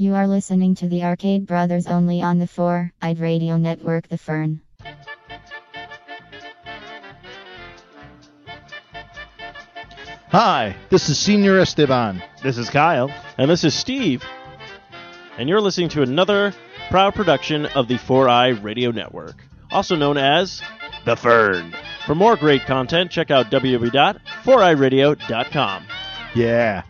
You are listening to the Arcade Brothers only on the 4 eyed radio network, The Fern. Hi, this is Senior Esteban. This is Kyle. And this is Steve. And you're listening to another proud production of the 4i Radio Network, also known as The Fern. For more great content, check out www.4iradio.com. Yeah.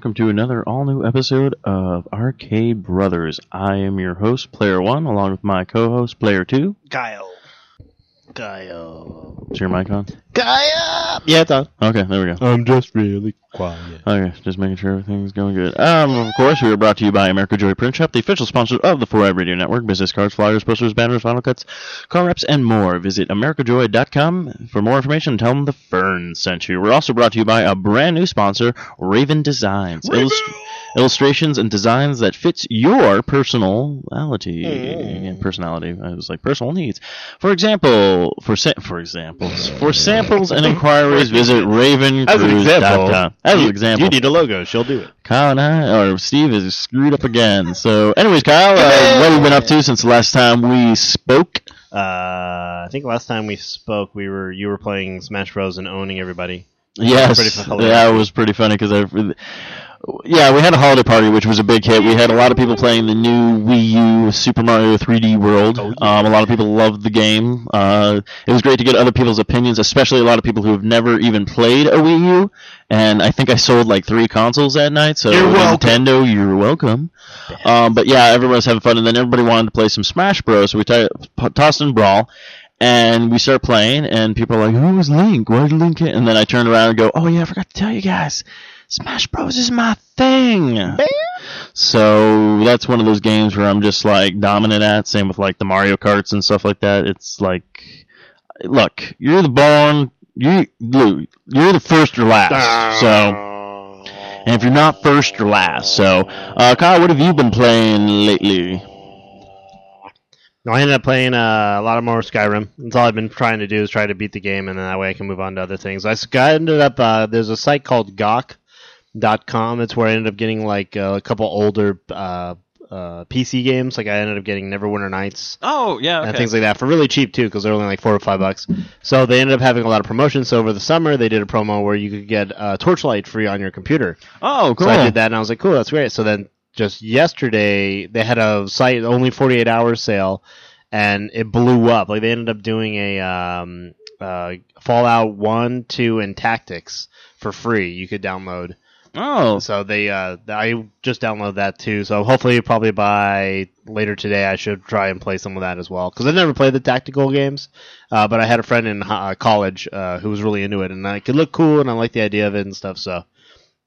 Welcome to another all new episode of Arcade Brothers. I am your host, Player One, along with my co host, Player Two. Kyle. Kyle. Is your mic on? Kyle. Yeah, it's on. Okay, there we go. I'm just really quiet. Okay, just making sure everything's going good. Um, of course, we are brought to you by America Joy Print Shop, the official sponsor of the 4i Radio Network. Business cards, flyers, posters, banners, final cuts, car reps, and more. Visit AmericaJoy.com for more information. Tell them the Fern sent you. We're also brought to you by a brand new sponsor, Raven Designs. Illust- illustrations and designs that fits your personality. And personality. I was like personal needs. For example, for sa- for examples, for samples and inquiries, visit RavenCruise.com. As an example. As an you, example. You need a logo. She'll do it. Kyle and I, or Steve, is screwed up again. So, anyways, Kyle, uh, what have you been up to since the last time we spoke? Uh, I think last time we spoke, we were you were playing Smash Bros. and owning everybody. Yes, yeah, it was pretty funny because I, yeah, we had a holiday party, which was a big hit. We had a lot of people playing the new Wii U Super Mario 3D World. Oh, yeah. um, a lot of people loved the game. Uh, it was great to get other people's opinions, especially a lot of people who have never even played a Wii U. And I think I sold like three consoles that night. So You're. Nintendo, you're welcome. Um, but yeah, everyone was having fun, and then everybody wanted to play some Smash Bros. So we t- tossed in Brawl, and we start playing, and people are like, "Who was Link? Why did Link hit?" And then I turned around and go, "Oh yeah, I forgot to tell you guys, Smash Bros. is my thing." So that's one of those games where I'm just like dominant at. Same with like the Mario Karts and stuff like that. It's like, look, you're the born, you you're the first or last. So. And if you're not first, you're last. So, uh, Kyle, what have you been playing lately? No, I ended up playing uh, a lot of more Skyrim. That's all I've been trying to do is try to beat the game, and then that way I can move on to other things. I ended up uh, there's a site called GOG.com. It's where I ended up getting like uh, a couple older uh, uh, PC games. Like I ended up getting Neverwinter Nights. Oh, yeah, and things like that for really cheap too because they're only like four or five bucks. So they ended up having a lot of promotions. So over the summer they did a promo where you could get uh, Torchlight free on your computer. Oh, cool. So I did that and I was like, cool, that's great. So then just yesterday they had a site only 48 hours sale and it blew up. Like they ended up doing a um, uh, Fallout 1, 2 and Tactics for free. You could download. Oh, So they uh, I just downloaded that too. So hopefully probably by later today I should try and play some of that as well because I never played the tactical games. Uh, but I had a friend in uh, college uh, who was really into it and it could look cool and I like the idea of it and stuff. So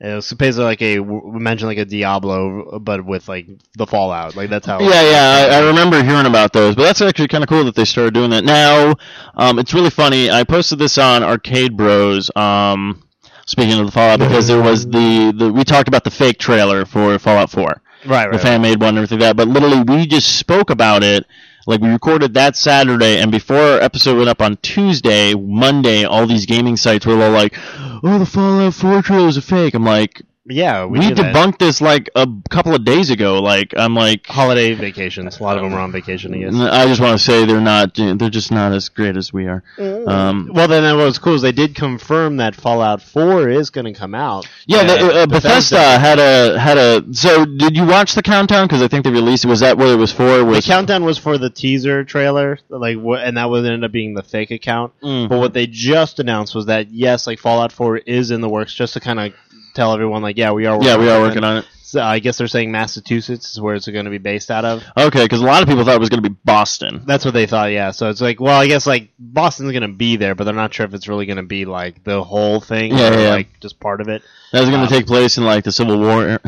it was basically like a we mentioned like a Diablo but with like the Fallout. Like that's how. Yeah, yeah, I, I remember hearing about those, but that's actually kind of cool that they started doing that. Now, um, it's really funny. I posted this on Arcade Bros. Um, speaking of the Fallout, because there was the, the we talked about the fake trailer for Fallout 4, Right, right. the fan made one and everything like that. But literally, we just spoke about it. Like we recorded that Saturday, and before our episode went up on Tuesday, Monday, all these gaming sites were all like, "Oh, the Fallout 4 trailer is a fake." I'm like, yeah, we, we, did that. debunked this like a couple of days ago. Like I'm like, holiday vacations. A lot of them are on vacation. I guess. I just want to say they're not. They're just not as great as we are. Um, Well, then what was cool is they did confirm that Fallout 4 is going to come out. yeah, the, uh, Bethesda had a had a. So did you watch the countdown? Because I think they released. Was that what it was for? The countdown was for the teaser trailer, like, wh- and that would end up being the fake account. Mm. But what they just announced was that yes, like Fallout 4 is in the works, just to kind of tell everyone, like, yeah, we are. Working yeah, we are it. working on it. So I guess they're saying Massachusetts is where it's going to be based out of. Okay, because a lot of people thought it was going to be Boston. That's what they thought, yeah. So it's like, well, I guess like Boston's going to be there, but they're not sure if it's really going to be like the whole thing Yeah, or yeah. like just part of it. That's going to Um, take place in like the Civil War.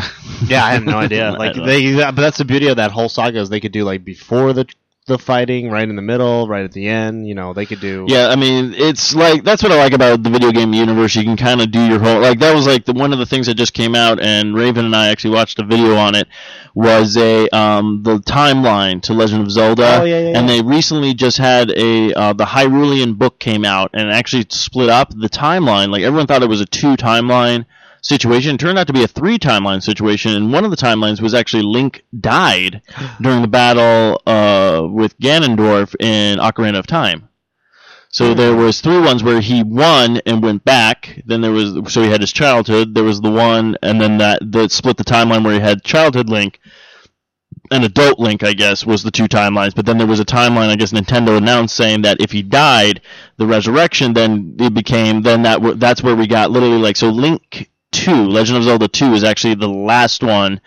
Yeah, I have no idea. Like they, but that's the beauty of that whole saga is they could do like before the the fighting, right in the middle, right at the end. You know, they could do. Yeah, I mean, it's like that's what I like about the video game universe. You can kind of do your whole like that was like the one of the things that just came out, and Raven and I actually watched a video on it. Was a um the timeline to Legend of Zelda, Oh, yeah, yeah, and they recently just had a uh, the Hyrulean book came out and actually split up the timeline. Like everyone thought it was a two timeline situation. It turned out to be a three timeline situation, and one of the timelines was actually Link died during the battle uh, with Ganondorf in Ocarina of Time. So there was three ones where he won and went back. Then there was so he had his childhood. There was the one, and then that that split the timeline where he had childhood Link and adult Link, I guess, was the two timelines. But then there was a timeline, I guess Nintendo announced saying that if he died, the resurrection, then it became then that w- that's where we got literally like so Link two, Legend of Zelda two, is actually the last one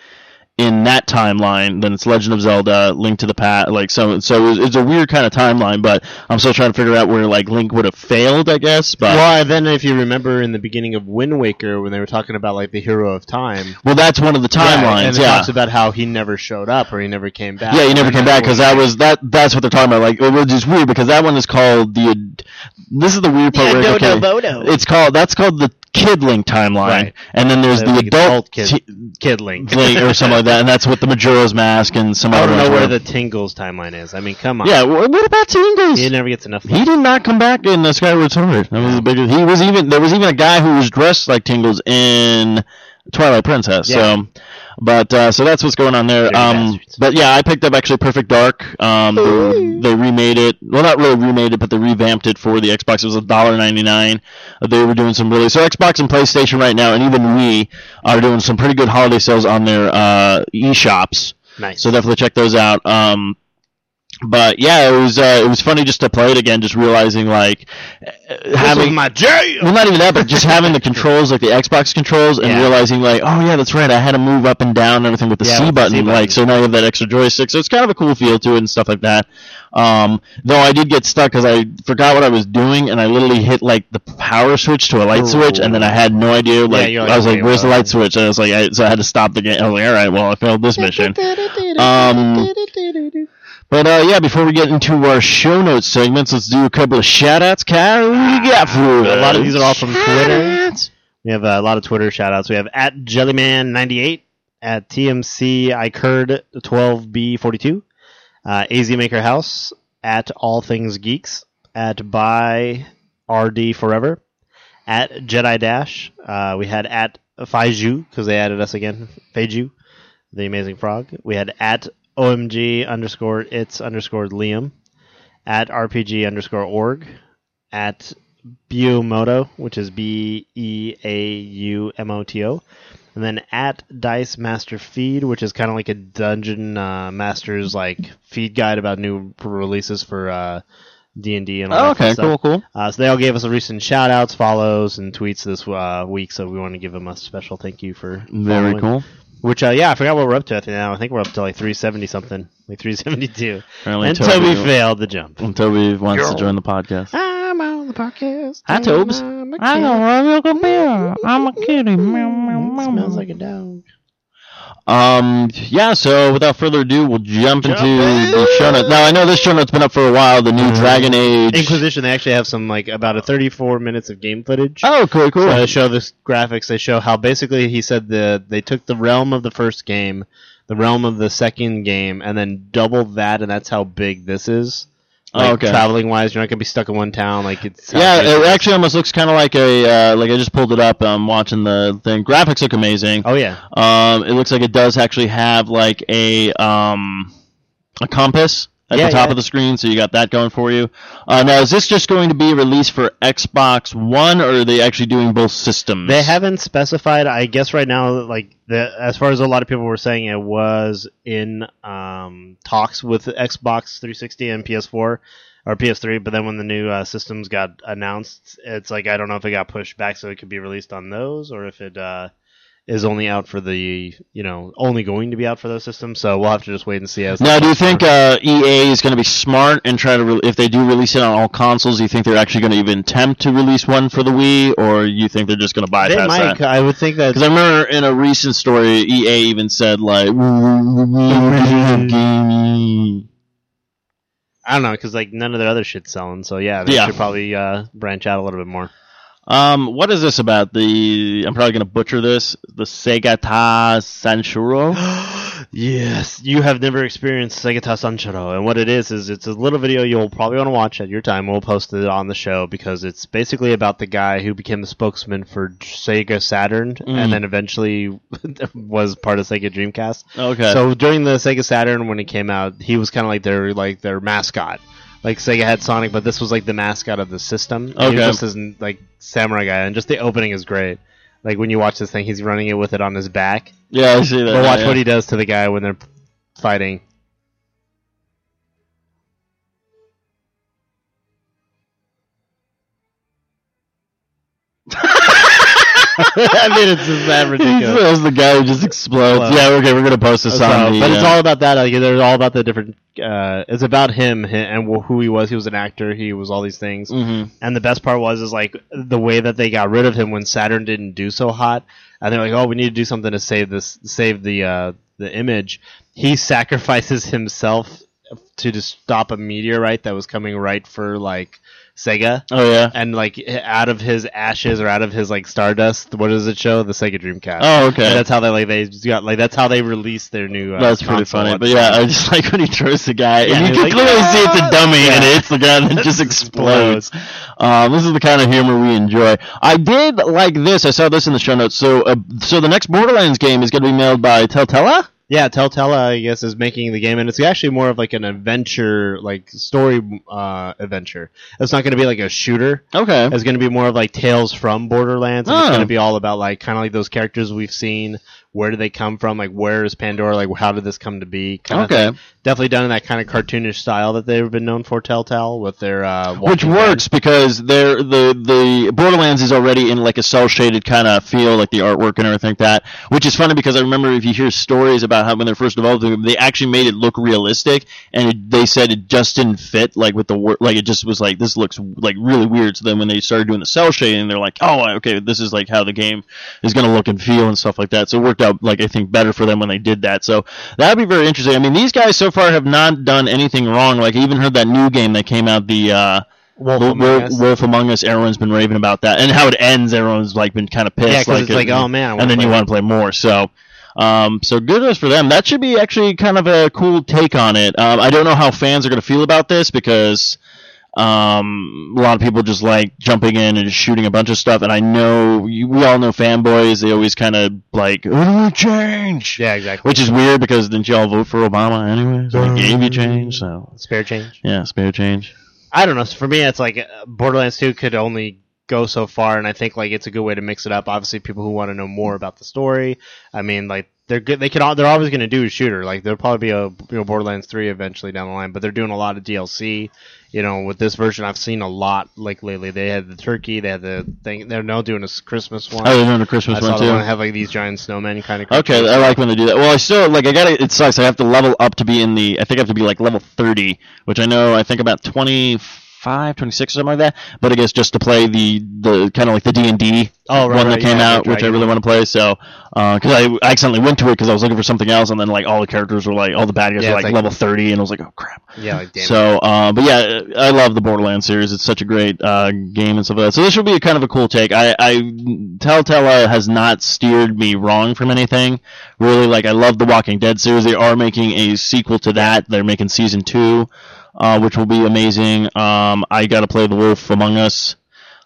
in that timeline. Then it's Legend of Zelda, Link to the Past, like so. So it's, it's a weird kind of timeline, but I'm still trying to figure out where like Link would have failed, I guess. But Well, then if you remember in the beginning of Wind Waker when they were talking about like the hero of time, well, that's one of the timelines. and it Yeah. talks about how he never showed up or he never came back. Yeah, he never came back because that was that. That's what they're talking about. Like, it was just weird because that one is called the. This is the weird part. where, okay, Bodo. it's called that's called the Kid Link timeline, Right. and then there's uh, The the, adult, adult kid. Ti- Kid Link. Link or something like that, and that's with the Majora's Mask and some I other don't know where the Tingles timeline is. I mean, come on. Yeah, wh- what about Tingles? He never gets enough. He did not come back in the Skyward Sword. That was the biggest. He was even there was even a guy who was dressed like Tingles in Twilight Princess. Yeah. So, but uh, so that's what's going on there. Um, but yeah, I picked up actually Perfect Dark. Um, they, they remade it. Well, not really remade it, but they revamped it for the Xbox. It was a dollar ninety nine. They were doing some really so Xbox and PlayStation right now, and even Wii are doing some pretty good holiday sales on their uh, eShops. Nice. So definitely check those out. Um, but yeah, it was uh, it was funny just to play it again, just realizing like uh, This having my jam. well, not even that, but just having the controls like the Xbox controls, and Yeah. realizing like, oh yeah, that's right, I had to move up and down and everything with the Yeah, C with the button, C button. like so now you have that extra joystick. So it's kind of a cool feel to it and stuff like that. Um, though I did get stuck because I forgot what I was doing, and I literally hit like the power switch to a light switch, and then I had no idea. Like, you're like, I was like, okay, "Where's the light switch?" And I was like, I, so I had to stop the game. I was like, "All right, well, I failed this mission." Um, but uh, yeah, before we get into our show notes segments, let's do a couple of shout outs. Kyle, what do you got for A lot of these are all from Twitter. We have a lot of Twitter shout outs. We have at Jellyman98, at TMC Icurd 12B42, uh, AZ Maker House, at All Things Geeks, at By RD Forever, at Jedi Dash. Uh, we had at Faiju, because they added us again, Faiju, the amazing frog. We had at OMG underscore it's underscore Liam, at RPG underscore org, at Beaumoto, which is B E A U M O T O, and then at Dice Master Feed, which is kind of like a Dungeon uh, Masters like feed guide about new releases for uh, D and D and all Oh, that okay, stuff. cool, cool. Uh, so they all gave us a recent shout outs, follows, and tweets this uh, week. So we want to give them a special thank you for Very following. cool. Which uh, yeah, I forgot what we're up to. I think now I think we're up to like 370 something, like 372. Apparently, And Toby, Toby failed the jump. and Toby wants to join the podcast. I'm on the podcast. Hi, Tobes. I'm a I kid. know, look at me. I'm a kitty. Meow, meow, meow, Smells like a dog. Um, yeah. So without further ado, we'll jump, Jump into in. the show notes. Now I know this show note's been up for a while. The new Dragon Age. Inquisition. They actually have some like about a 34 minutes of game footage. Oh, cool, cool. So they show this graphics. They show how basically he said the they took the realm of the first game, the realm of the second game, and then doubled that, and that's how big this is. Oh, okay. Traveling wise, you're not gonna be stuck in one town. Like it's yeah, It actually almost looks kind of like a uh, like I just pulled it up. I'm watching the thing. Graphics look amazing. Oh yeah. Um, it looks like it does actually have like a um a compass at Yeah, the top yeah. of the screen, so you got that going for you. Uh, now, is this just going to be released for Xbox One, or are they actually doing both systems? They haven't specified. I guess right now, like the as far as a lot of people were saying, it was in um, talks with Xbox 360 and PS4 or PS3. But then when the new uh, systems got announced, it's like I don't know if it got pushed back so it could be released on those, or if it uh, is only out for the you know only going to be out for those systems. So we'll have to just wait and see. As Now, do you think uh, EA is going to be smart and try to, re- if they do release it on all consoles, do you think they're actually going to even attempt to release one for the Wii, or you think they're just going to they bypass might? that? I would think that Because I remember in a recent story, EA even said like, I don't know because like none of their other shit's selling. So yeah, they Yeah. should probably uh, branch out a little bit more. Um, what is this about? The I'm probably gonna butcher this. The Segata Sanshiro. Yes, you have never experienced Segata Sanshiro, and what it is is it's a little video you'll probably want to watch at your time. We'll post it on the show because it's basically about the guy who became the spokesman for Sega Saturn, Mm. and then eventually was part of Sega Dreamcast. Okay. So during the Sega Saturn when it came out, he was kind of like their like their mascot. Like Sega had Sonic, but this was like the mascot of the system. And He Okay. was just this like samurai guy, and just the opening is great. Like when you watch this thing, he's running it with it on his back. yeah, I see that. But watch yeah. what he does to the guy when they're fighting. I mean, it's just that ridiculous. That's the guy who just explodes. Well, yeah, okay, we're gonna post this So, on the. but it's uh, all about that. Like, they're all about the different. Uh, it's about him hi- and who he was. He was an actor. He was all these things. mhm. And the best part was is like the way that they got rid of him when Saturn didn't do so hot, and they're like, "Oh, we need to do something to save this, save the uh, the image." He sacrifices himself to just stop a meteorite that was coming right for like Sega, Oh yeah. and like out of his ashes or out of his like stardust, what does it show? The Sega Dreamcast. Oh okay. And that's how they like they got like that's how they released their new. Uh, That's pretty funny. But yeah. I just like when he throws the guy, Yeah, and you can like, clearly see it's a dummy, and Yeah. it hits the guy, and it just explodes. Um, this is the kind of humor we enjoy. I did like this. I saw this in the show notes. So, uh, so the next Borderlands game is going to be mailed by Telltale. Yeah, Telltale, I guess, is making the game, and it's actually more of like an adventure, like story uh, adventure. It's not going to be like a shooter. Okay. It's going to be more of like tales from Borderlands. And It's Oh. going to be all about like kind of like those characters we've seen. Where do they come from? Like, where is Pandora? Like, how did this come to be? Kind Okay. Definitely done in that kind of cartoonish style that they've been known for, Telltale, with their uh, Which works because they're the the Borderlands is already in like a cel shaded kind of feel, like the artwork and everything like that. Which is funny because I remember if you hear stories about how when they're first developed, they actually made it look realistic, and it, they said it just didn't fit like with the work, like it just was like this looks like really weird. So then when they started doing the cel shading, they're like, oh, okay, this is like how the game is going to look and feel and stuff like that. So it worked out like I think better for them when they did that. So that'd be very interesting. I mean, these guys so far have not done anything wrong. Like I even heard that new game that came out, the uh, Wolf Wolf, Among Us. Wolf Among Us. Everyone's been raving about that, and how it ends. Everyone's like been kind of pissed. Yeah, 'cause it's it- like, oh, man, and then you want to play more. So. Um, so good news for them. That should be actually kind of a cool take on it. Um, I don't know how fans are going to feel about this because um, a lot of people just like jumping in and shooting a bunch of stuff. And I know you, we all know fanboys. They always kind of like, "Oh, do we change?" Yeah, exactly. Which is weird because didn't y'all vote for Obama anyway? So he gave you change. So Spare change. yeah, spare change. I don't know. For me, it's like uh, Borderlands 2 could only go so far, and I think like it's a good way to mix it up. Obviously, people who want to know more about the story. I mean, like they're good. They could. al- They're always going to do a shooter. Like there'll probably be a you know Borderlands 3 eventually down the line, but they're doing a lot of DLC. You know, with this version, I've seen a lot like lately. They had the turkey. They had the thing. They're now doing a Christmas one. Oh, they're doing a Christmas I one the too. that have like these giant snowmen kind of. Okay, I like when they do that. Well, I still like. I got it. It sucks. I have to level up to be in the. I think I have to be like level thirty, which I know. I think about 25, 26 or something like that. But I guess just to play the the kind of like the D and D Oh, right, one that right, came yeah, out, which I really want to play. So because I accidentally went to it because I was looking for something else, and then like all the characters were like all the bad guys Yeah, were like, like- level thirty, and I was like, oh crap. Yeah, like damn. So, uh, but yeah, I love the Borderlands series. It's such a great uh, game and stuff like that. So this would be a kind of a cool take. I, I Telltale has not steered me wrong from anything. Really, like I love the Walking Dead series. They are making a sequel to that. They're making season two, uh, which will be amazing. Um, I got to play The Wolf Among Us.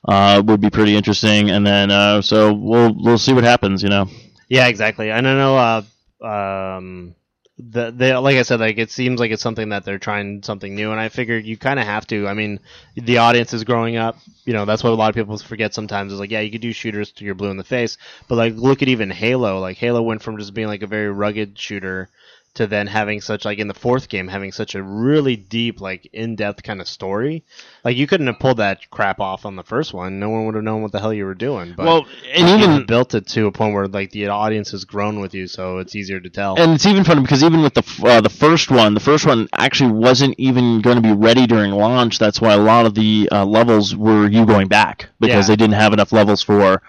Uh, would be pretty interesting, and then uh, so we'll we'll see what happens. You know. Yeah, exactly. And I know, uh, um, the they like I said, like it seems like it's something that they're trying something new, and I figured you kind of have to. I mean, the audience is growing up. You know, that's what a lot of people forget sometimes. Is like, yeah, you could do shooters to your blue in the face, but like, look at even Halo. Like Halo went from just being like a very rugged shooter to then having such like in the fourth game having such a really deep like in-depth kind of story like you couldn't have pulled that crap off on the first one no one would have known what the hell you were doing but Well, and you even built it to a point where like the audience has grown with you, so it's easier to tell. and it's even funny because even with the uh, the first one, the first one actually wasn't even going to be ready during launch. That's why a lot of the uh, levels were you going back because Yeah. they didn't have enough levels for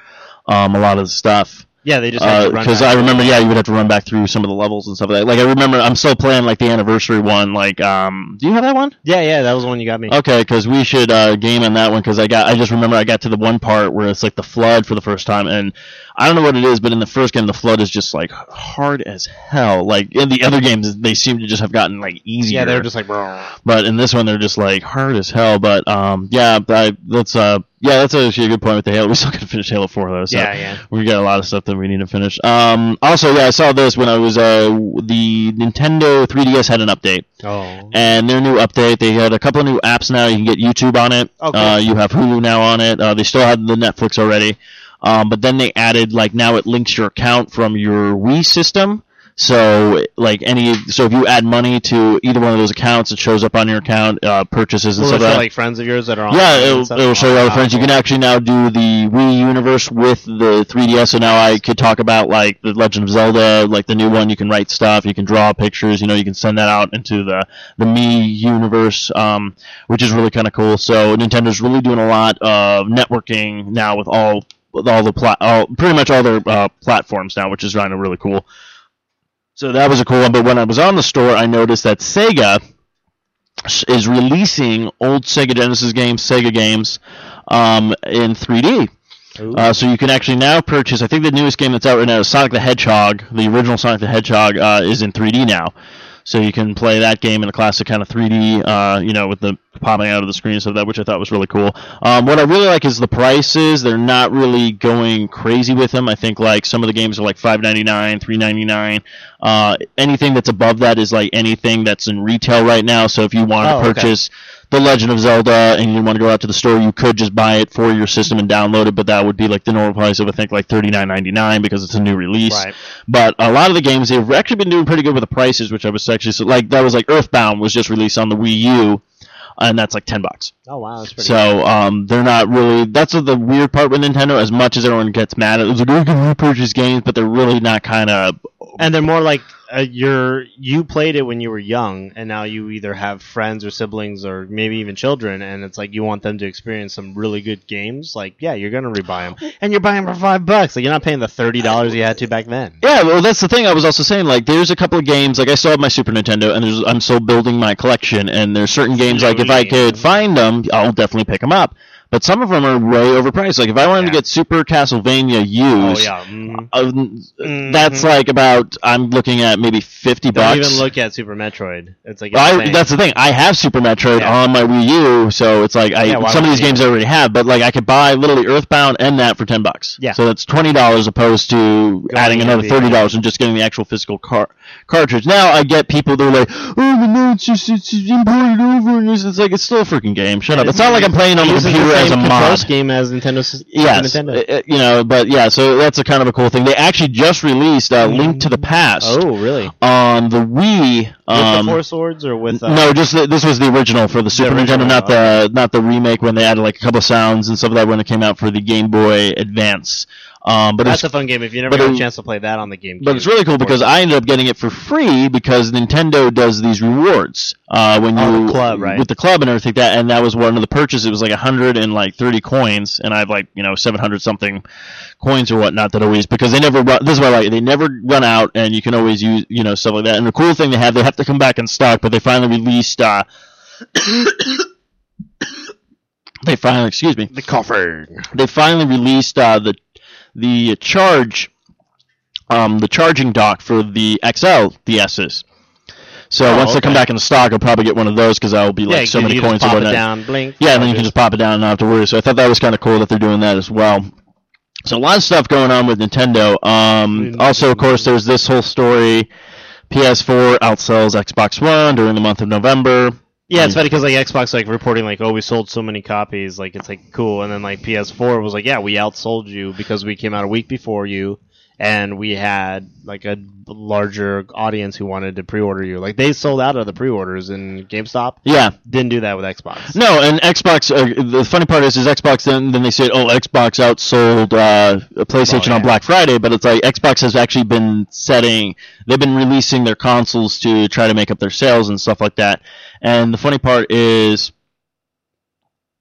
um, a lot of the stuff. Yeah, they just had to run because back. I remember, yeah, you would have to run back through some of the levels and stuff like that. Like I remember, I'm still playing like the anniversary one. Like, um, do you have that one? Yeah, yeah, that was the one you got me. Okay, because we should uh, game on that one because I got I just remember I got to the one part where it's like the flood for the first time and I don't know what it is, but in the first game the flood is just like hard as hell. Like in the other games they seem to just have gotten like easier. yeah, they were just like, but in this one they're just like hard as hell. But um, yeah, I, that's uh, yeah, that's actually a good point with the Halo. We still got to finish Halo Four though. So Yeah, yeah. we got a lot of stuff that we need to finish. Um, also, yeah, I saw this when I was uh, the Nintendo 3DS had an update Oh. and their new update. They had a couple of new apps now. You can get YouTube on it. Okay. Uh, you have Hulu now on it. Uh, they still had the Netflix already, um, but then they added like now it links your account from your Wii system. So like any, so if you add money to either one of those accounts, it shows up on your account, uh, purchases and Will stuff like that. like friends of yours that are on? Yeah, it'll, it'll show you all the friends. You can actually now do the Wii universe with the 3DS. So now I could talk about like the Legend of Zelda, like the new one. You can write stuff. You can draw pictures. You know, you can send that out into the the Me universe, um, which is really kind of cool. So Nintendo's really doing a lot of networking now with all with all the pla- all, pretty much all their uh, platforms now, which is kind of really cool. So that was a cool one. But when I was on the store, I noticed that Sega is releasing old Sega Genesis games, Sega games, um, in 3D. Uh, so you can actually now purchase. I think the newest game that's out right now is Sonic the Hedgehog. The original Sonic the Hedgehog uh, is in 3D now, so you can play that game in a classic kind of 3D. Uh, you know, with the popping out of the screen and stuff like that, which I thought was really cool. Um, what I really like is the prices. They're not really going crazy with them. I think like some of the games are like 5.99, 3.99. Uh, anything that's above that is like anything that's in retail right now. So if you want to Oh, okay. The Legend of Zelda and you want to go out to the store, you could just buy it for your system and download it, but that would be like the normal price of I think like thirty nine ninety nine because it's a new release. Right. But a lot of the games they've actually been doing pretty good with the prices, which I was actually so, like that was like Earthbound was just released on the Wii U, and that's like ten bucks. Oh wow, that's pretty. So um, they're not really. That's the weird part with Nintendo. As much as everyone gets mad at, it, it's like you can repurchase games, but they're really not kind of. and they're more like uh, you're you played it when you were young, and now you either have friends or siblings or maybe even children, and it's like you want them to experience some really good games. Like, yeah, you're gonna rebuy them, and you're buying them for five bucks. Like, you're not paying the thirty dollars you had to back then. Yeah, well, that's the thing. I was also saying, like, there's a couple of games, like, I still have my Super Nintendo, and there's, I'm still building my collection, and there's certain games, like, if I could find them, I'll definitely pick them up. But some of them are way overpriced. Like, if I wanted to get Super Castlevania Oh used, yeah. mhm. uh, that's like about, I'm looking at maybe 50 Don't bucks. even look at Super Metroid. It's like I, that's the thing. I have Super Metroid Yeah. on my Wii U, so it's like I Yeah, some of these you? games I already have, but like I could buy literally Earthbound and that for ten bucks. Yeah. So that's twenty dollars opposed to adding another thirty dollars and just getting the actual physical car- cartridge. Now I get people that are like, oh, no, it's just it's just imported over, and it's, it's like it's still a freaking game. Shut up. It's not like I'm playing on the Uses computer the as a mod. scheme as Nintendo. Yes, Nintendo. you know, but yeah, so that's a kind of a cool thing. They actually just released uh, Link to the Past Oh, really? On the Wii. Um, the Four Swords or with? Uh, no, just the, this was the original for the Super original, Nintendo, not the not the remake when they added like a couple sounds and stuff like that when it came out for the Game Boy Advance. Um, but That's it's a fun game. If you never got a chance to play that on the game, but it's really cool because I ended up getting it for free because Nintendo does these rewards uh, when you Oh, the club, right? with the club and everything like that, and that was one of the purchases. It was like hundred and like thirty coins, and I have like you know seven hundred something coins or whatnot that always because they never run. This is I like. They never run out, and you can always use you know stuff like that. And the cool thing they have, they have to come back in stock, but they finally released. Uh, they finally, excuse me, the coffee. they finally released uh, the the charge um, the charging dock for the XL DSs. So Oh, once they come back in the stock, I'll probably get one of those because I'll be like yeah, so many coins just pop it down, blink. Yeah, and then you can just pop it down and not have to worry. So I thought that was kind of cool that they're doing that as well. So a lot of stuff going on with Nintendo. Um, also, of course, there's this whole story. PS4 outsells Xbox One during the month of November. Yeah, it's mm. funny because like Xbox like reporting like, oh, we sold so many copies, like it's like cool, and then like PS4 was like, yeah, we outsold you because we came out a week before you, and we had like a larger audience who wanted to pre-order you. Like they sold out of the pre-orders, in GameStop Yeah, didn't do that with Xbox. No, and Xbox. Uh, the funny part is, is Xbox. Then, then they said, "Oh, Xbox outsold uh, PlayStation Oh, yeah. on Black Friday," but it's like Xbox has actually been setting. They've been releasing their consoles to try to make up their sales and stuff like that. And the funny part is,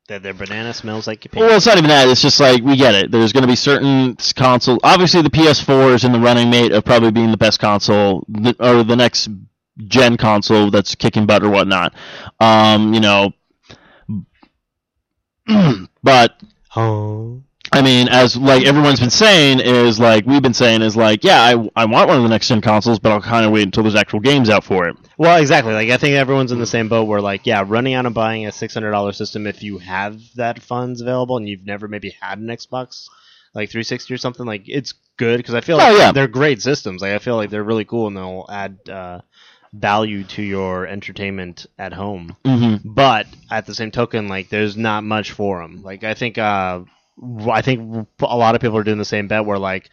That their banana smells like your Well, it's not even that. It's just like we get it. There's going to be certain console. Obviously, the PS4 is in the running mate of probably being the best console, th- or the next gen console that's kicking butt or whatnot. Um, you know, but Oh. I mean, as like everyone's been saying, is like we've been saying is like, yeah, I, I want one of the next gen consoles, but I'll kind of wait until there's actual games out for it. Well, exactly. Like I think everyone's in the same boat where like, yeah, running out and buying a six hundred dollar system if you have that funds available and you've never maybe had an Xbox like 360 or something, like it's good because I feel Oh, like yeah. they're great systems. Like I feel like they're really cool and they'll add uh, value to your entertainment at home. Mm-hmm. But at the same token, like there's not much for them. Like I think, uh, I think a lot of people are doing the same bet where like.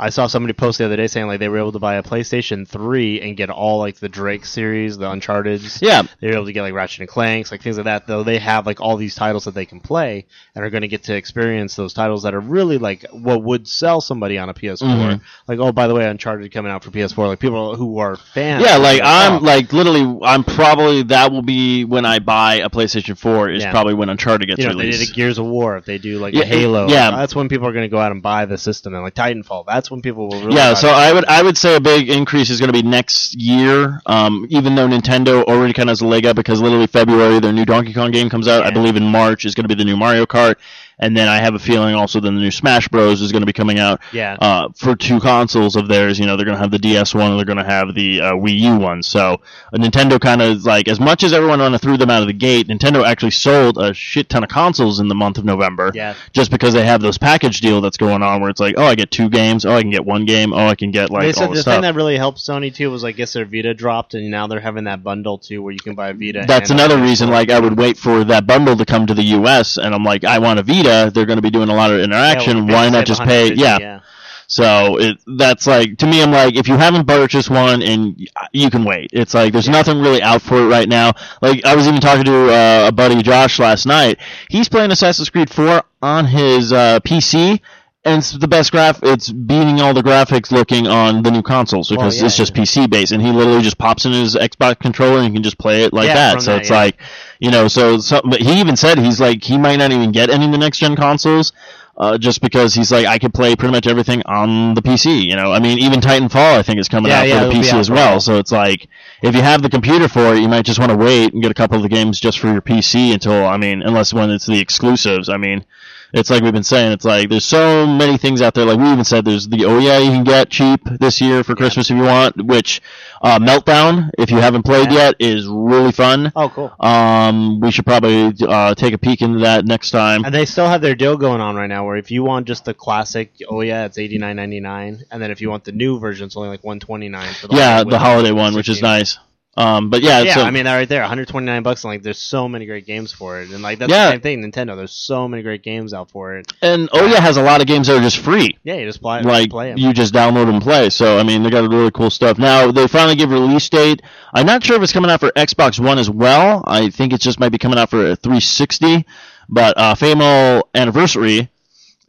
I saw somebody post the other day saying like they were able to buy a PlayStation 3 and get all like the Drake series, the Uncharted. Yeah, They were able to get like Ratchet and Clanks, like things like that. Though they have like all these titles that they can play and are going to get to experience those titles that are really like what would sell somebody on a PS4. Mhm. Like oh by the way, Uncharted coming out for PS4. Like people who are fans. yeah. Like I'm like literally, I'm probably that will be when I buy a PlayStation 4 is Yeah. probably when Uncharted gets you know, if they released. did a Gears of War, if they do like Yeah, a Halo, yeah. that's when people are going to go out and buy the system. And like Titanfall, that's when people will really. yeah, so the I would I would say a big increase is going to be next year. Um, even though Nintendo already kind of has a leg up because literally February their new Donkey Kong game comes out. I believe in March is going to be the new Mario Kart, and then I have a feeling also then the new Smash Bros is going to be coming out. Yeah. Uh, for two consoles of theirs, you know, they're going to have the DS one, and they're going to have the uh, Wii U one. So uh, Nintendo kind of like as much as everyone kind of threw them out of the gate, Nintendo actually sold a shit ton of consoles in the month of November yeah, just because they have those package deal that's going on where it's like, oh, I get two games, oh, I can get one game, oh, I can get like they said the the stuff. thing that really helped Sony too was I guess their Vita dropped, and now they're having that bundle too, where you can buy a Vita. that's another reason. Like, I would wait for that bundle to come to the U.S. and I'm like, I want a Vita. They're going to be doing a lot of interaction. well, Why not just pay? Yeah. yeah. So it that's like to me, I'm like, if you haven't purchased one and you can wait, it's like there's nothing really out for it right now. Like I was even talking to uh, a buddy Josh last night. He's playing Assassin's Creed 4 on his uh, PC. And it's the best graph. It's beating all the graphics looking on the new consoles because yeah, it's just yeah. PC based. And he literally just pops in his Xbox controller and he can just play it like Yeah, that. So that, it's like, you know, so, so but he even said he's like he might not even get any of the next gen consoles uh, just because he's like I could play pretty much everything on the PC. You know, I mean, even Titanfall I think is coming Yeah, out yeah, for the PC as well. So it's like if you have the computer for it, you might just want to wait and get a couple of the games just for your PC until I mean, unless when it's the exclusives. I mean. It's like we've been saying. It's like there's so many things out there. Like we even said, there's the oh yeah you can get cheap this year for Christmas if you want. Which uh, Meltdown, if you haven't played yet, is really fun. Oh, cool. Um, we should probably uh, take a peek into that next time. And they still have their deal going on right now, where if you want just the classic, oh yeah, it's eighty nine ninety nine, and then if you want the new version, it's only like one twenty nine. yeah, the holiday one, which is nice. Um, but yeah, Yeah, so, I mean, that right there, 129 bucks, and like, there's so many great games for it, and like that's Yeah. the same thing. Nintendo, there's so many great games out for it. and yeah, has a lot of games that are just free. Yeah, you just play, like play you just download and play. So I mean, they got really cool stuff. Now they finally give release date. I'm not sure if it's coming out for Xbox One as well. I think it just might be coming out for a 360. But uh, Fable Anniversary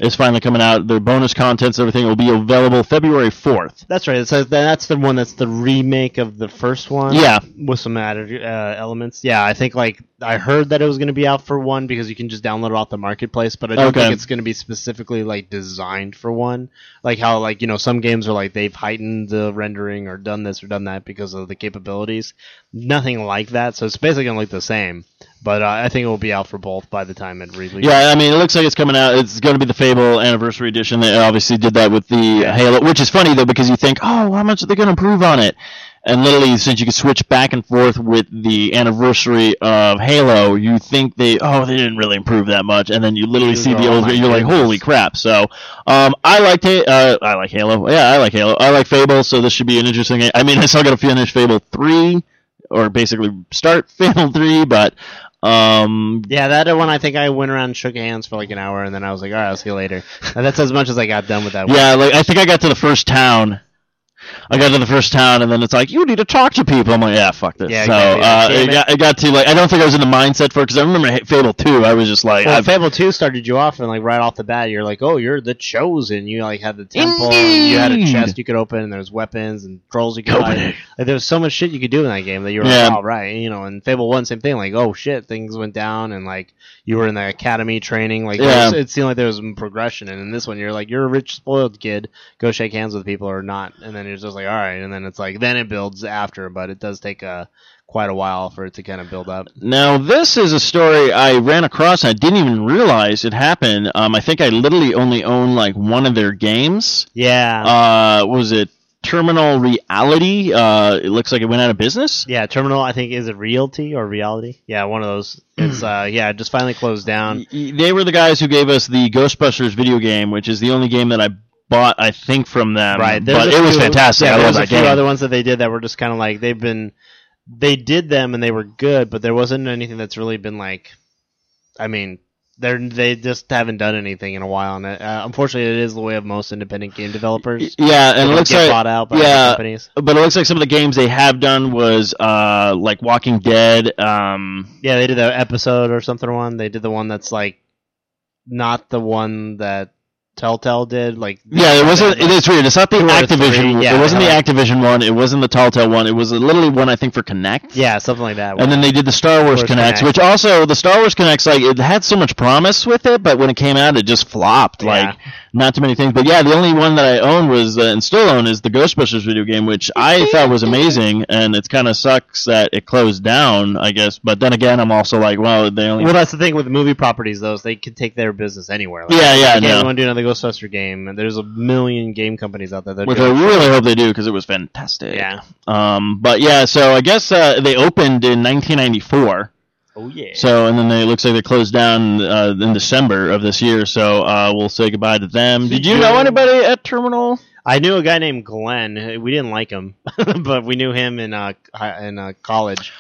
is finally coming out. Their bonus contents, everything will be available February 4th. That's right. That that's the one that's the remake of the first one. Yeah. with some added uh, elements. Yeah, I think like I heard that it was going to be out for one because you can just download it off the marketplace, but I don't Okay. think it's going to be specifically like designed for one. Like how like you know some games are like they've heightened the rendering or done this or done that because of the capabilities. Nothing like that. So it's basically going to look the same. But uh, I think it will be out for both by the time it releases. Yeah, I mean, it looks like it's coming out. It's going to be the Fable Anniversary Edition. They obviously did that with the Halo, which is funny though because you think, oh, how much are they going to improve on it? And literally, since you can switch back and forth with the anniversary of Halo, you think they, oh, they didn't really improve that much, and then you literally see the "Oh old, you're like, holy crap! So, um, I liked it. Uh, I like Halo. Yeah, I like Halo. I like Fable. So this should be an interesting. I mean, I still got to finish Fable three, or basically start Fable three, but. Um, Yeah, that one I think I went around and shook hands for like an hour, and then I was like, all right, I'll see you later. And that's as much as I got done with that. one. Yeah, like I think I got to the first town, I got to the first town, and then it's like you need to talk to people. I'm like, yeah, fuck this. Yeah, so exactly. uh, it, it. got, it got to like I don't think I was in the mindset for it because I remember Fable two. I was just like, Well, Fable Two started you off, and like right off the bat, you're like, "Oh, you're the chosen." You like had the temple, you had a chest you could open, and there's weapons and trolls you could. Like, there's so much shit you could do in that game that you were Yeah. like, "Oh, right." You know, and Fable One, same thing. Like, oh shit, things went down, and like you were in the academy training. Like, Yeah. there was- it seemed like there was progression. And in this one, you're like, you're a rich, spoiled kid. Go shake hands with people or not, and then it's just like, all right. And then it's like, then it builds after, but it does take a quite a while for it to kind of build up. Now, this is a story I ran across and I didn't even realize it happened. Um, I think I literally only own like one of their games. Yeah. Uh, was it Terminal Reality? Uh, it looks like it went out of business. Yeah, Terminal. I think is it Realty or Reality? Yeah, one of those. It's uh, yeah, it just finally closed down. They were the guys who gave us the Ghostbusters video game, which is the only game that I bought, I think, from them. Right, but a it was fantastic. Yeah, I love there's a that few game. other ones that they did that were just kind of like they've been, they did them and they were good, but there wasn't anything that's really been like, I mean, they're they just haven't done anything in a while, and uh, unfortunately, it is the way of most independent game developers. yeah, and it looks like bought out by yeah, companies. but it looks like some of the games they have done was uh, like Walking Dead. Um, Yeah, they did the episode or something. One they did the one that's like not the one that Telltale did. Like Yeah, it wasn't. It is weird. It's not the Activision. three, yeah, it wasn't the yeah. Activision one. It wasn't the Telltale one. It was literally one I think for Kinect. Yeah, something like that. And then they did the Star Wars Kinect. which also the Star Wars Kinects like it had so much promise with it, but when it came out, it just flopped. Like not too many things. But yeah, the only one that I own was uh, and still own is the Ghostbusters video game, which I thought was amazing, and it kind of sucks that it closed down. I guess, but then again, I'm also like, well, they only. Well, that's the thing with movie properties, though. Is they can take their business anywhere. Like, Yeah, yeah, Like, no. Want to do another Ghostbuster game, and there's a million game companies out there that which I really hope they do because it was fantastic. Yeah. Um, but yeah, so I guess uh, they opened in 1994. Oh yeah. So and then they, it looks like they closed down uh, in December of this year. So uh, we'll say goodbye to them. Did you know anybody at Terminal? I knew a guy named Glenn. We didn't like him, but we knew him in uh in uh, college.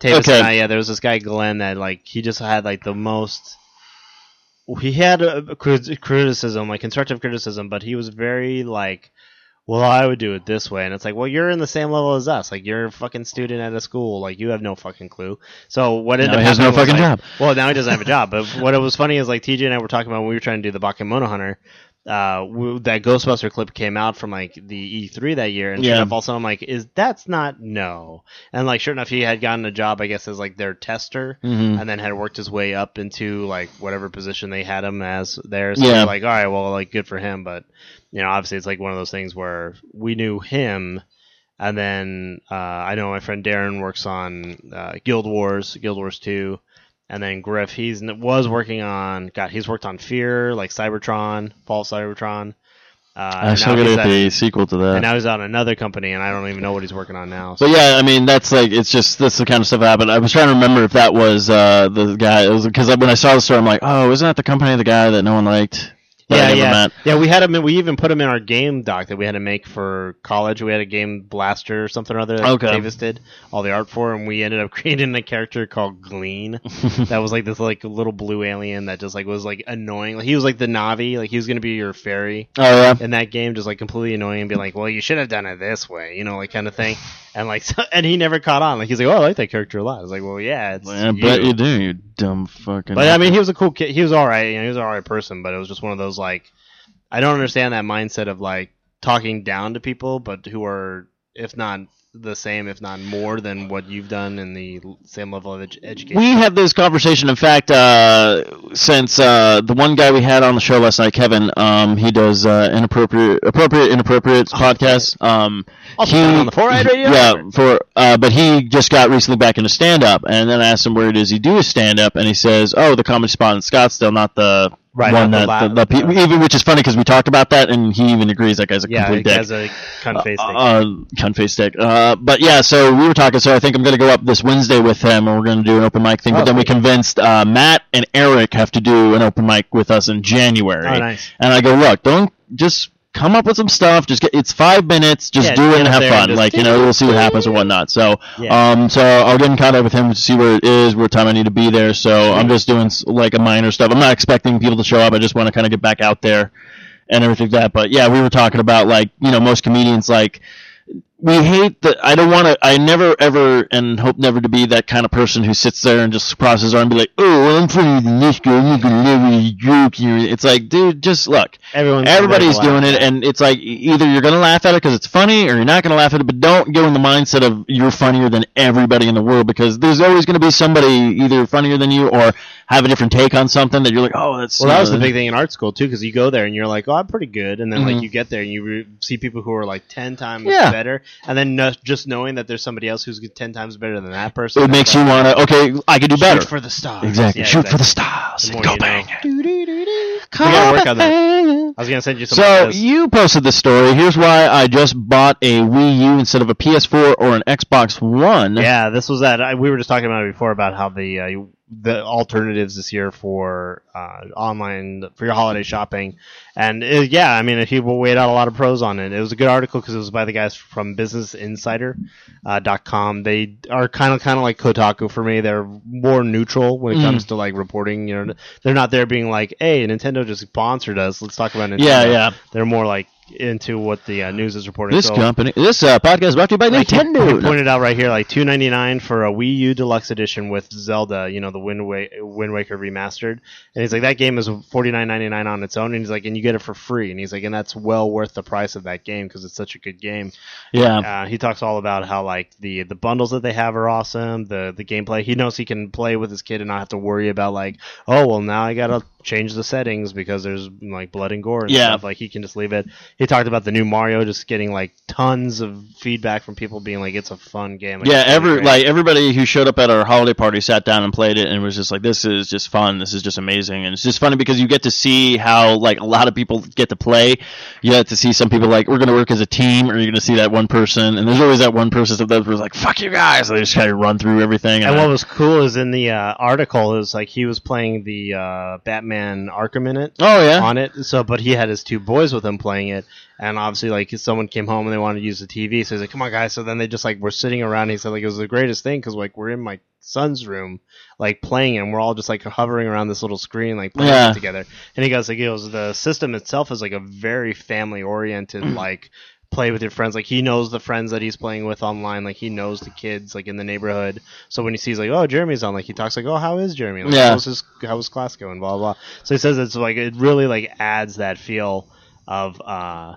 Tavis Okay. I, yeah, there was this guy Glenn that like he just had like the most. He had a criticism, like constructive criticism, but he was very like, "Well, I would do it this way," and it's like, "Well, you're in the same level as us. Like, you're a fucking student at a school. Like, you have no fucking clue." So what ended Now up he has no fucking like- job. Well, now he doesn't have a job. But what it was funny is like TJ and I were talking about when we were trying to do the Bakemono Hunter. Uh, that Ghostbuster clip came out from like the E3 that year, and sure enough, all of a sudden I'm like, "Is that's not no?" And like, sure enough, he had gotten a job, I guess, as like their tester, Mhm. and then had worked his way up into like whatever position they had him as there. So Yeah. like, all right, well, like good for him, but you know, obviously it's like one of those things where we knew him, and then uh, I know my friend Darren works on uh, Guild Wars, Guild Wars Two, and then Griff he's was working on God, he's worked on Fear, like Cybertron, Fall Cybertron. Uh, I and still gotta get the sequel to that. and now he's on another company, and I don't even know what he's working on now. So. But yeah, I mean that's like it's just that's the kind of stuff that happened. I was trying to remember if that was uh, the guy. It was because when I saw the story, I'm like, oh, isn't that the company of the guy that no one liked? Yeah, yeah, met? yeah. We had him. in- We even put him in our game doc that we had to make for college. We had a game blaster or something or other that Okay. Davis did all the art for, and we ended up creating a character called Glean that was like this like little blue alien that just like was like annoying. Like he was like the Navi, like he was gonna be your fairy Oh yeah. in that game, just like completely annoying and be like, well, you should have done it this way, you know, like kind of thing. And like, so, and he never caught on. Like he's like, oh, I like that character a lot. I was like, well, yeah, it's I you. bet you do, you dumb fucking. But I mean, he was a cool kid. He was all right. You know, he was an all right person. But it was just one of those like, I don't understand that mindset of like talking down to people, but who are, if not the same, if not more than what you've done in the same level of ed- education. we had this conversation. In fact, uh, since uh, the one guy we had on the show last night, Kevin, um, he does uh, inappropriate, appropriate, inappropriate podcast. Um, Oh, Also he, on the Four Eyed Radio Yeah, for uh, but he just got recently back into stand up, and then I asked him where does he do his stand up, and he says, "Oh, the comedy spot in Scottsdale, not the Right, one not the that the, the, the- even which is funny because we talked about that, and he even agrees that guy's a yeah, complete he dick." has a cunt face. thing. uh, cunt face dick. Uh, but yeah, so we were talking. So I think I'm going to go up this Wednesday with him, and we're going to do an open mic thing. Oh, but then we convinced uh, Matt and Eric have to do an open mic with us in January. Oh, nice. And I go, look, don't just come up with some stuff. Just get it's five minutes. Just Yeah, do it and have there and fun. Like you know, we'll see what happens or whatnot. So, Yeah. um, so I'll get in contact with him to see where it is, what time I need to be there. So I'm just doing like a minor stuff. I'm not expecting people to show up. I just want to kind of get back out there and everything like that. But yeah, we were talking about like you know most comedians like we hate that. I don't want to. I never ever and hope never to be that kind of person who sits there and just crosses arm and be like, "Oh, I'm funnier than this guy. You can never joke here." It's like, dude, just look. Everyone's Everybody's doing it, and it's like either you're gonna laugh at it because it's funny, or you're not gonna laugh at it. But don't go in the mindset of you're funnier than everybody in the world because there's always gonna be somebody either funnier than you or have a different take on something that you're like, "Oh, that's." Well, that was the big thing in art school too, because you go there and you're like, "Oh, I'm pretty good," and then Mhm. like you get there and you re- see people who are like ten times Yeah. better, and then no- just knowing that there's somebody else who's ten times better than that person, It makes you want to. Okay, I can do better. Shoot for the stars. exactly. Yeah, Shoot for the stars. The and more Go you bang. know. We gotta work on that. I was gonna send you some. So ideas. you posted this story. Here's why I just bought a Wii U instead of a PS4 or an Xbox One. Yeah, this was that. I, we were just talking about it before about how the uh, the alternatives this year for uh, online for your holiday shopping, and uh, yeah, I mean, people weighed out a lot of pros on it. It was a good article because it was by the guys from Business Insider uh, dot com. They are kind of kind of like Kotaku for me. They're more neutral when it Mm. comes to like reporting. You know, they're not there being like, "Hey, Nintendo just sponsored us. Let's talk about Nintendo." Yeah, yeah. They're more like into what the uh, news is reporting. This So- company, this uh, podcast is brought to you by like Nintendo. He pointed out right here, like two ninety nine for a Wii U Deluxe Edition with Zelda, you know, the Wind, Wa- Wind Waker remastered, and he's like, that game is forty nine ninety nine on its own, and he's like, and you get it for free, and he's like, and that's well worth the price of that game because it's such a good game. yeah, Uh, he talks all about how like the the bundles that they have are awesome, the the gameplay. He knows he can play with his kid and not have to worry about like, oh well, now I gotta change the settings because there's like blood and gore and Yeah. stuff. Like he can just leave it. He talked about the new Mario just getting like tons of feedback from people being like, it's a fun game. Like, yeah. Every great. like everybody who showed up at our holiday party sat down and played it and was just like, "This is just fun. This is just amazing." And it's just funny because you get to see how like a lot of people get to play. You get to see some people like we're gonna work as a team, or you're gonna see that one person, and there's always that one person that was like, "Fuck you guys!" And they just kind of run through everything. And I- what was cool is in the uh, article is like he was playing the uh, Batman Arkham in it. oh yeah, on it. So, but he had his two boys with him playing it, and obviously, like someone came home and they wanted to use the TV, so he's like, "Come on, guys!" So then they just like were sitting around. And he said like it was the greatest thing because like we're in my son's room, like playing, it, and we're all just like hovering around this little screen, like playing Yeah. it together. And he goes like, "It was the system itself is like a very family oriented like." Play with your friends. Like he knows the friends that he's playing with online. Like he knows the kids like in the neighborhood. So when he sees like oh jeremy's on like he talks like oh how is jeremy? Like, Yeah. how's his how's class going? Blah blah blah. So he says it's like it really like adds that feel of uh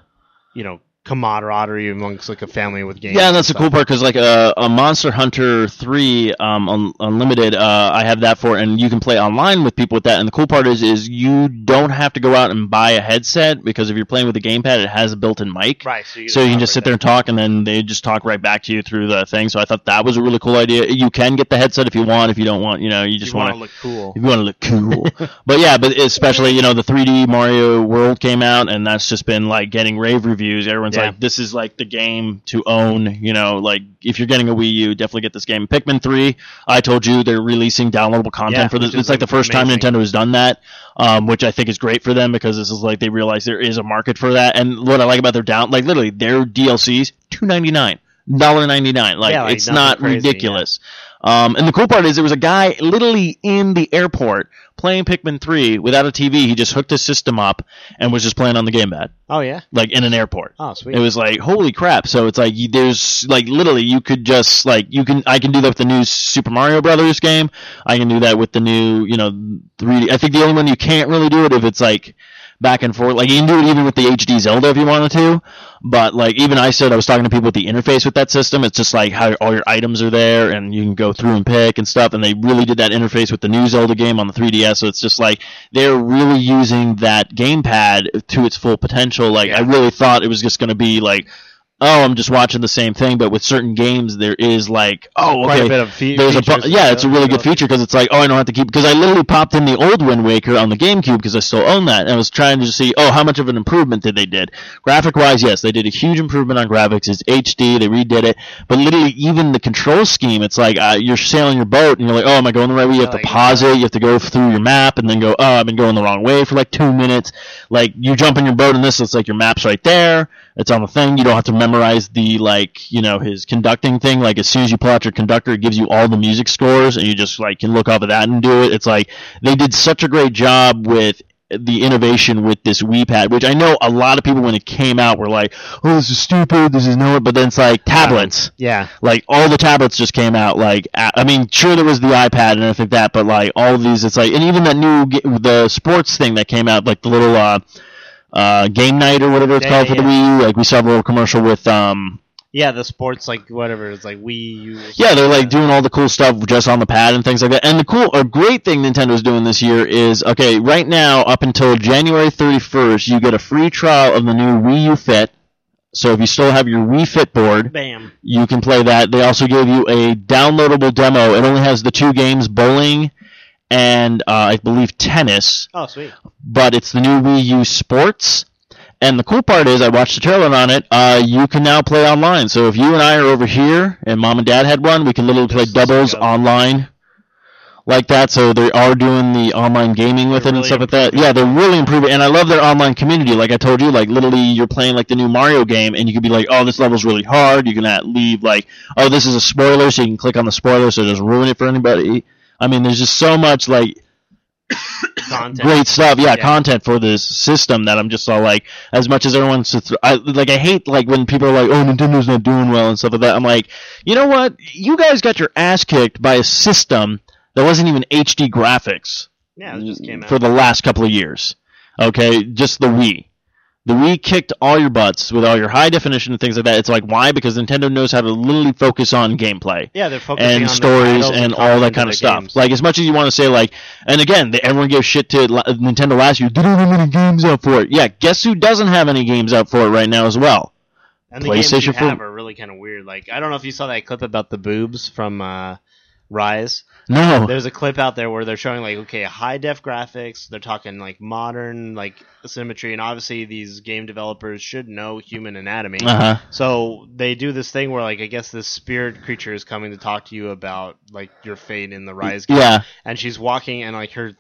you know camaraderie amongst like a family with games Yeah, and that's the and cool part because like uh, a Monster Hunter three um, un- unlimited, uh, I have that for, and you can play online with people with that. And the cool part is, is you don't have to go out and buy a headset because if you're playing with a gamepad, it has a built-in mic. right so you, So you can just sit there and talk, and then they just talk right back to you through the thing. So I thought that was a really cool idea. You can get the headset if you want. If you don't want, you know, you just want to look cool if you want to look cool. but yeah, but especially you know the 3D Mario World came out, and that's just been like getting rave reviews. Everyone's Yeah. like, this is like the game to own. You know, like if you're getting a Wii U, definitely get this game. Pikmin 3, I told you they're releasing downloadable content Yeah, for this. It's like the first time. Nintendo has done that, um, which I think is great for them because this is like they realize there is a market for that. And what I like about their down, like literally their DLCs, two ninety nine. Dollar ninety nine, like, Yeah, like, it's not crazy, ridiculous. Um, and the cool part is there was a guy literally in the airport playing Pikmin 3 without a TV. He just hooked his system up and was just playing on the gamepad, oh yeah like in an airport. oh sweet It was like holy crap! So it's like you, there's like literally you could just like you can I can do that with the new Super Mario Brothers game. I can do that with the new you know 3D. I think the only one you can't really do it if it's like back and forth. Like you can do it even with the HD Zelda if you wanted to. But like even I said I was talking to people with the interface with that system. It's just like how all your items are there and you can go through and pick and stuff. And they really did that interface with the new Zelda game on the 3DS. So it's just like they're really using that gamepad to its full potential. Like I really thought it was just going to be like. Oh, I'm just watching the same thing, but with certain games, there is like, oh, quite okay, a bit of fe- there's a bu- yeah, it's a really good feature because it's like, oh, I don't have to keep because I literally popped in the old Wind Waker on the GameCube because I still own that, and I was trying to see, oh, how much of an improvement did they did? Graphic wise, yes, they did a huge improvement on graphics. It's HD, they redid it, but literally even the control scheme, it's like uh, you're sailing your boat and you're like, oh, am I going the right way? You have Like, to pause it, you have to go through your map, and then go, oh, I've been going the wrong way for like two minutes. Like you jump in your boat in this, it's like your map's right there. It's on the thing. You don't have to memorize the like, you know, his conducting thing. Like as soon as you pull out your conductor, it gives you all the music scores, and you just like can look off of that and do it. It's like they did such a great job with the innovation with this Wii Pad, which I know a lot of people when it came out were like, "Oh, this is stupid. This is no," but then it's like tablets. Yeah. Like all the tablets just came out. Like I mean, sure there was the iPad and everything like that, but like all of these, it's like, and even that new the sports thing that came out, like the little uh, uh, game night or whatever it's Yeah, called for the. Wii U. Like we saw a little commercial with um, Yeah, the sports like whatever it's like Wii U. yeah, they're like doing all the cool stuff just on the pad and things like that. And the cool, a great thing Nintendo's doing this year is okay. Right now, up until January 31st, you get a free trial of the new Wii U Fit. So if you still have your Wii Fit board, Bam. you can play that. They also gave you a downloadable demo. It only has the two games, bowling and uh, I believe tennis, Oh, sweet. but it's the new Wii U Sports. And the cool part is, I watched the trailer on it. Uh, you can now play online. So if you and I are over here, and mom and dad had one, we can literally play doubles online, like that. So they are doing the online gaming with They're it and stuff like that. Yeah, they're really improving. And I love their online community. Like I told you, like literally, you're playing like the new Mario game, and you can be like, "Oh, this level's really hard." You can uh, leave like, "Oh, this is a spoiler," so you can click on the spoiler, so it doesn't ruin it for anybody. I mean, there's just so much like great stuff. Yeah, Yeah. content for this system that I'm just all like, as much as everyone's, to th- I, like, I hate like when people are like, oh, Nintendo's not doing well and stuff like that. I'm like, you know what? You guys got your ass kicked by a system that wasn't even HD graphics Yeah, it just came out. for the last couple of years. Okay, just the Wii. The Wii kicked all your butts with all your high definition and things like that. It's like why? Because Nintendo knows how to literally focus on gameplay yeah, they're focusing on and the stories titles and all that kind of stuff. games. Like as much as you want to say like, and again, they, everyone gave shit to Nintendo last year. They don't have any games out for it. Yeah, guess who doesn't have any games out for it right now as well? and the games you have are really kind of weird. Like I don't know if you saw that clip about the boobs from uh, Rise. No. There's a clip out there where they're showing like okay, high def graphics. They're talking like modern like symmetry, and obviously these game developers should know human anatomy. Uh huh. So they do this thing where like I guess this spirit creature is coming to talk to you about like your fate in the Rise game. Yeah. and she's walking and like her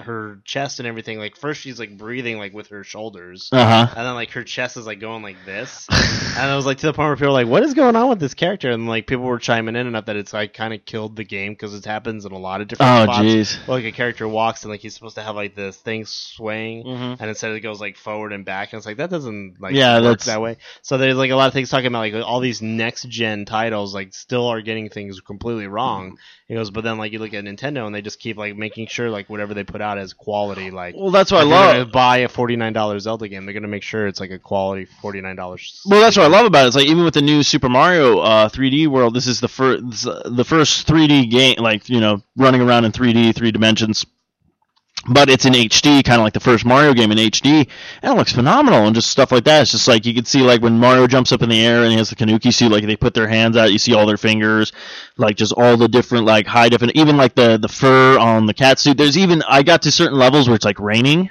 her chest and everything like first she's like breathing like with her shoulders. Uh huh. and then like her chest is like going like this. And I was like to the point where people were like what is going on with this character? And like people were chiming in enough that it's like kind of killed the game because it happens in a lot of different Oh spots. jeez. like a character walks and like he's supposed to have like this thing swaying Mhm. and instead it goes like forward and back. And it's like that doesn't like Yeah, work that's- that way. So there's like a lot of things talking about like all these next gen titles like still are getting things completely wrong. He goes but then like you look at nintendo and they just keep like making sure like whatever they put out as quality like Well, that's what I love. buy a $49 zelda game they're gonna make sure it's like a quality $49 Well, that's what I love about it. It's like even with the new Super Mario uh, 3D world, this is the first the first 3D game, like you know, running around in 3D, three dimensions. But it's in HD, kind of like the first Mario game in HD, and it looks phenomenal and just stuff like that. It's just like you can see like when Mario jumps up in the air and he has the Tanooki suit, like they put their hands out, you see all their fingers, like just all the different like high definition, even like the the fur on the cat suit. There's even I got to certain levels where it's like raining,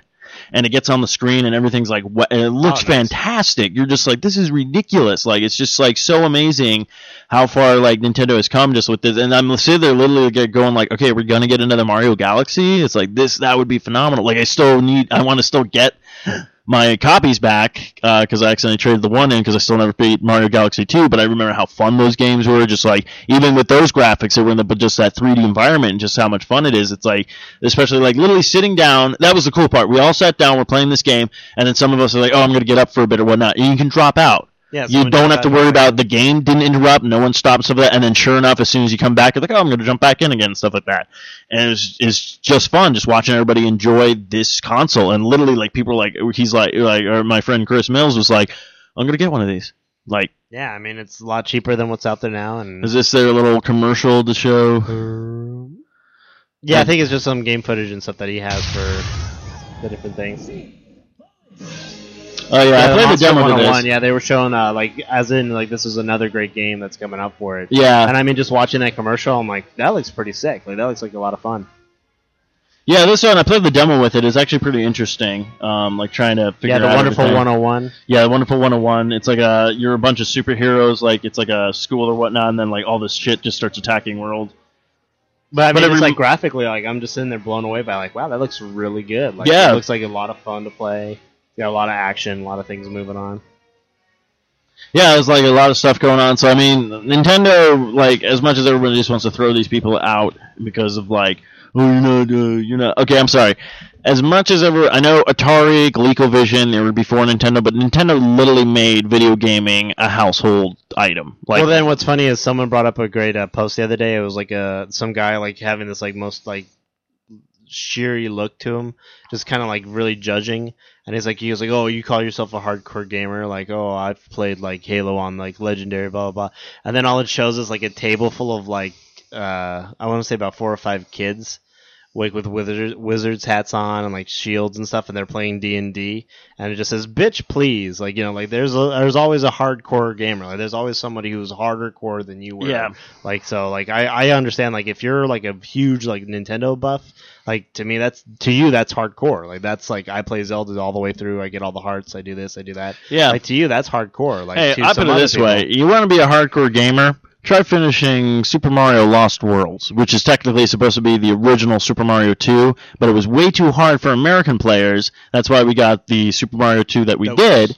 and it gets on the screen and everything's like wet, and it looks Oh, nice. fantastic. You're just like this is ridiculous. Like it's just like so amazing how far like Nintendo has come just with this. And I'm sitting there literally going like, okay, we're gonna get another Mario Galaxy. It's like this that would be phenomenal. Like I still need, I want to still get my copies back uh, because I accidentally traded the one in because I still never beat Mario Galaxy 2. But I remember how fun those games were. Just like even with those graphics, they were in the but just that 3D environment and just how much fun it is. It's like especially like literally sitting down. That was the cool part. We all sat down, we're playing this game, and then some of us are like, oh, I'm gonna get up for a bit or whatnot. And you can drop out. Yeah You don't have to worry about the game didn't interrupt, no one stopped stuff like that, and then sure enough, as soon as you come back, you're like, oh, I'm going to jump back in again, and stuff like that. And it's, it's just fun, just watching everybody enjoy this console. And literally, like people are like, he's like, like, or my friend Chris Mills was like, I'm going to get one of these. Like, yeah i mean it's a lot cheaper than what's out there now and is this their little commercial to show? yeah i think it's just some game footage and stuff that he has for the different things Oh yeah, I played the Monster demo to 101, this. Yeah, they were showing uh, like as in like this is another great game that's coming up for it. Yeah, And I mean, just watching that commercial, I'm like, that looks pretty sick. Like that looks like a lot of fun. yeah. This one I played the demo with it. It's actually pretty interesting. Um, like trying to figure out. yeah, the out wonderful everything. 101. Yeah, the Wonderful 101. It's like a you're a bunch of superheroes, like it's like a school or whatnot, and then like all this shit just starts attacking world. But I mean, But every it's like graphically, like I'm just sitting there blown away by like, wow, that looks really good. Like, Yeah. it looks like a lot of fun to play. Yeah, a lot of action, a lot of things moving on. Yeah, there's like a lot of stuff going on. So I mean, Nintendo, like as much as everybody just wants to throw these people out because of like, oh, you're not, uh, you're not. Okay, I'm sorry. As much as ever, I know Atari, ColecoVision, they were before Nintendo, but Nintendo literally made video gaming a household item. Like, well, then what's funny is someone brought up a great uh, post the other day. It was like a some guy like having this like most like sheery look to him, just kind of like really judging. And he's like, he was like, oh, you call yourself a hardcore gamer? Like, oh, I've played like Halo on like Legendary, blah blah blah. And then all it shows is like a table full of like, uh, I want to say about four or five kids. Like with wizards, wizards hats on and like shields and stuff, and they're playing D and D, and it just says "bitch, please." Like you know, like there's a, there's always a hardcore gamer. Like there's always somebody who's harder core than you were. Yeah. Like so, like I I understand. Like if you're like a huge like Nintendo buff, like to me that's to you that's hardcore. Like that's like I play Zelda all the way through. I get all the hearts. I do this. I do that. yeah. Like to you that's hardcore. Like hey, I put it this people- way: you want to be a hardcore gamer? Try finishing Super Mario Lost Worlds, which is technically supposed to be the original Super Mario 2, but it was way too hard for American players. That's why we got the Super Mario 2 that we Nope. did,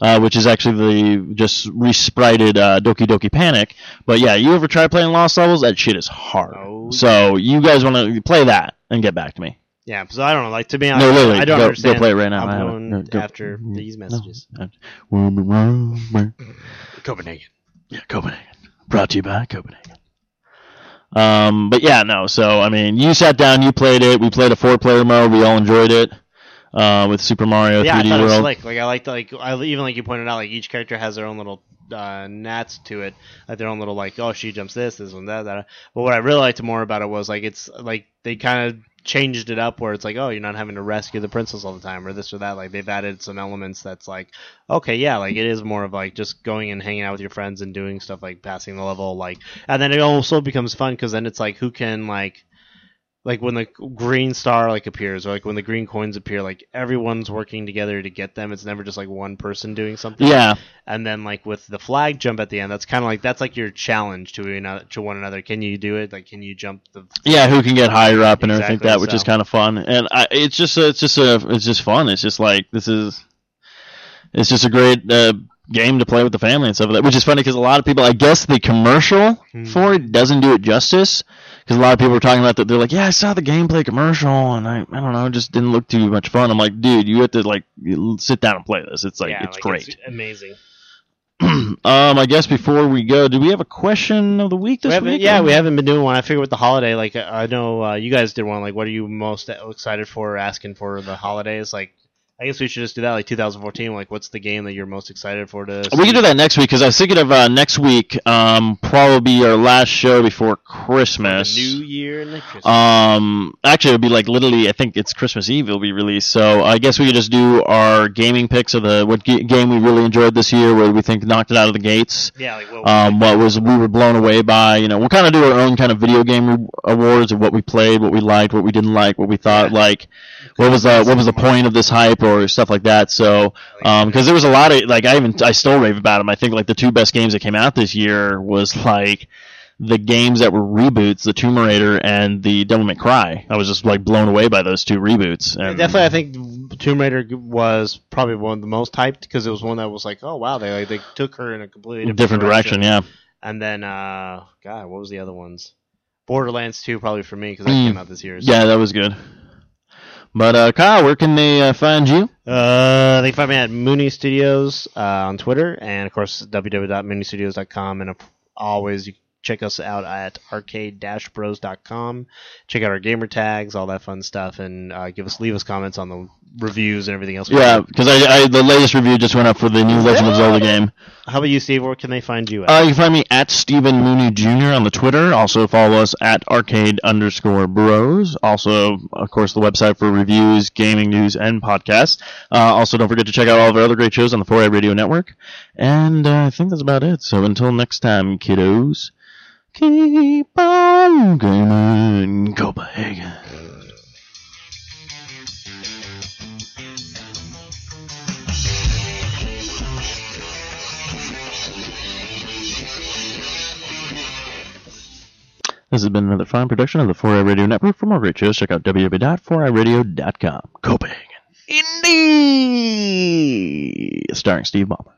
uh, which is actually the just resprited uh, Doki Doki Panic. But yeah, you ever try playing Lost Levels? That shit is hard. Oh, so you guys want to play that and get back to me. Yeah, so I don't know. Like to be honest, No, literally, I don't go- go play it right now. I I'm going No, after these messages. No. Copenhagen. Yeah, Copenhagen. Brought to you by Copenhagen. Um, but yeah, no. So I mean, you sat down, you played it. We played a four-player mode. We all enjoyed it. Uh, with Super Mario Yeah, I 3D thought it was World. slick. Like I liked like I, even like you pointed out, like each character has their own little uh, nats to it, like their own little like oh she jumps this, this one, that, that. But what I really liked more about it was like it's like they kind of changed it up where it's like oh you're not having to rescue the princess all the time or this or that. Like they've added some elements that's like okay yeah like it is more of like just going and hanging out with your friends and doing stuff like passing the level like and then it also becomes fun because then it's like who can like like when the green star like appears or like when the green coins appear like everyone's working together to get them it's never just like one person doing something Yeah, and then like with the flag jump at the end that's kind of like that's like your challenge to another to one another can you do it like can you jump the yeah. Who can get higher up and everything like that, which is kind of fun. And I, it's just, a, it's just a, it's just fun. It's just like this is, it's just a great uh, game to play with the family and stuff like that. Which is funny because a lot of people, I guess, the commercial Hmm. for it doesn't do it justice. Because a lot of people are talking about that. They're like, yeah, I saw the gameplay commercial, and I, I don't know, it just didn't look too much fun. I'm like, dude, you have to like sit down and play this. It's like yeah, it's like, great. amazing um, I guess before we go, do we have a question of the week this we week? yeah we haven't been doing one i figure with the holiday like i know uh, you guys did one like what are you most excited for or asking for the holidays like i guess we should just do that like 2014 like what's the game that you're most excited for to We can do that next week because I was thinking of uh, next week, um, probably our last show before Christmas. the new year and the Christmas. Um, actually, it'll be like literally. I think it's Christmas Eve. It'll be released. So I guess we could just do our gaming picks of the what g- game we really enjoyed this year, where we think knocked it out of the gates. yeah like what, Um, what was we were blown away by. You know, we'll kind of do our own kind of video game re- awards of what we played, what we liked, what we didn't like, what we thought like, what was the what was the point of this hype or stuff like that. So, um, because there was a lot of like I even I still rave about them. I think like the two best games that came out this year was like the games that were reboots, the Tomb Raider and the Devil May Cry. I was just like blown away by those two reboots. And Definitely, I think Tomb Raider was probably one of the most hyped because it was one that was like, oh wow, they like, they took her in a completely different, different direction. Yeah. And then, uh, God, what was the other ones? Borderlands 2 probably for me because that Mm. came out this year. So. Yeah, that was good. But uh, Kyle, where can they uh, find you? Uh, they find me at Mooney Studios uh, on Twitter, and of course www.mooneystudios.com, and always you check us out at arcade-bros.com. Check out our gamer tags, all that fun stuff, and uh, give us leave us comments on the reviews and everything else. Yeah, because I, I the latest review just went up for the new Legend of Zelda game. How about you, Steve? Where can they find you at? Uh, you can find me at Stephen Mooney Jr. on the Twitter. Also follow us at arcade underscore bros. Also, of course, the website for reviews, gaming news, and podcasts. Uh, also, don't forget to check out all of our other great shows on the 4i Radio Network. And uh, I think that's about it. So until next time, kiddos, keep on gaming Copenhagen. This has been another fine production of the 4i Radio Network. For more great shows, check out www.4iradio.com. Copenhagen. Indeed! Starring Steve Ballmer.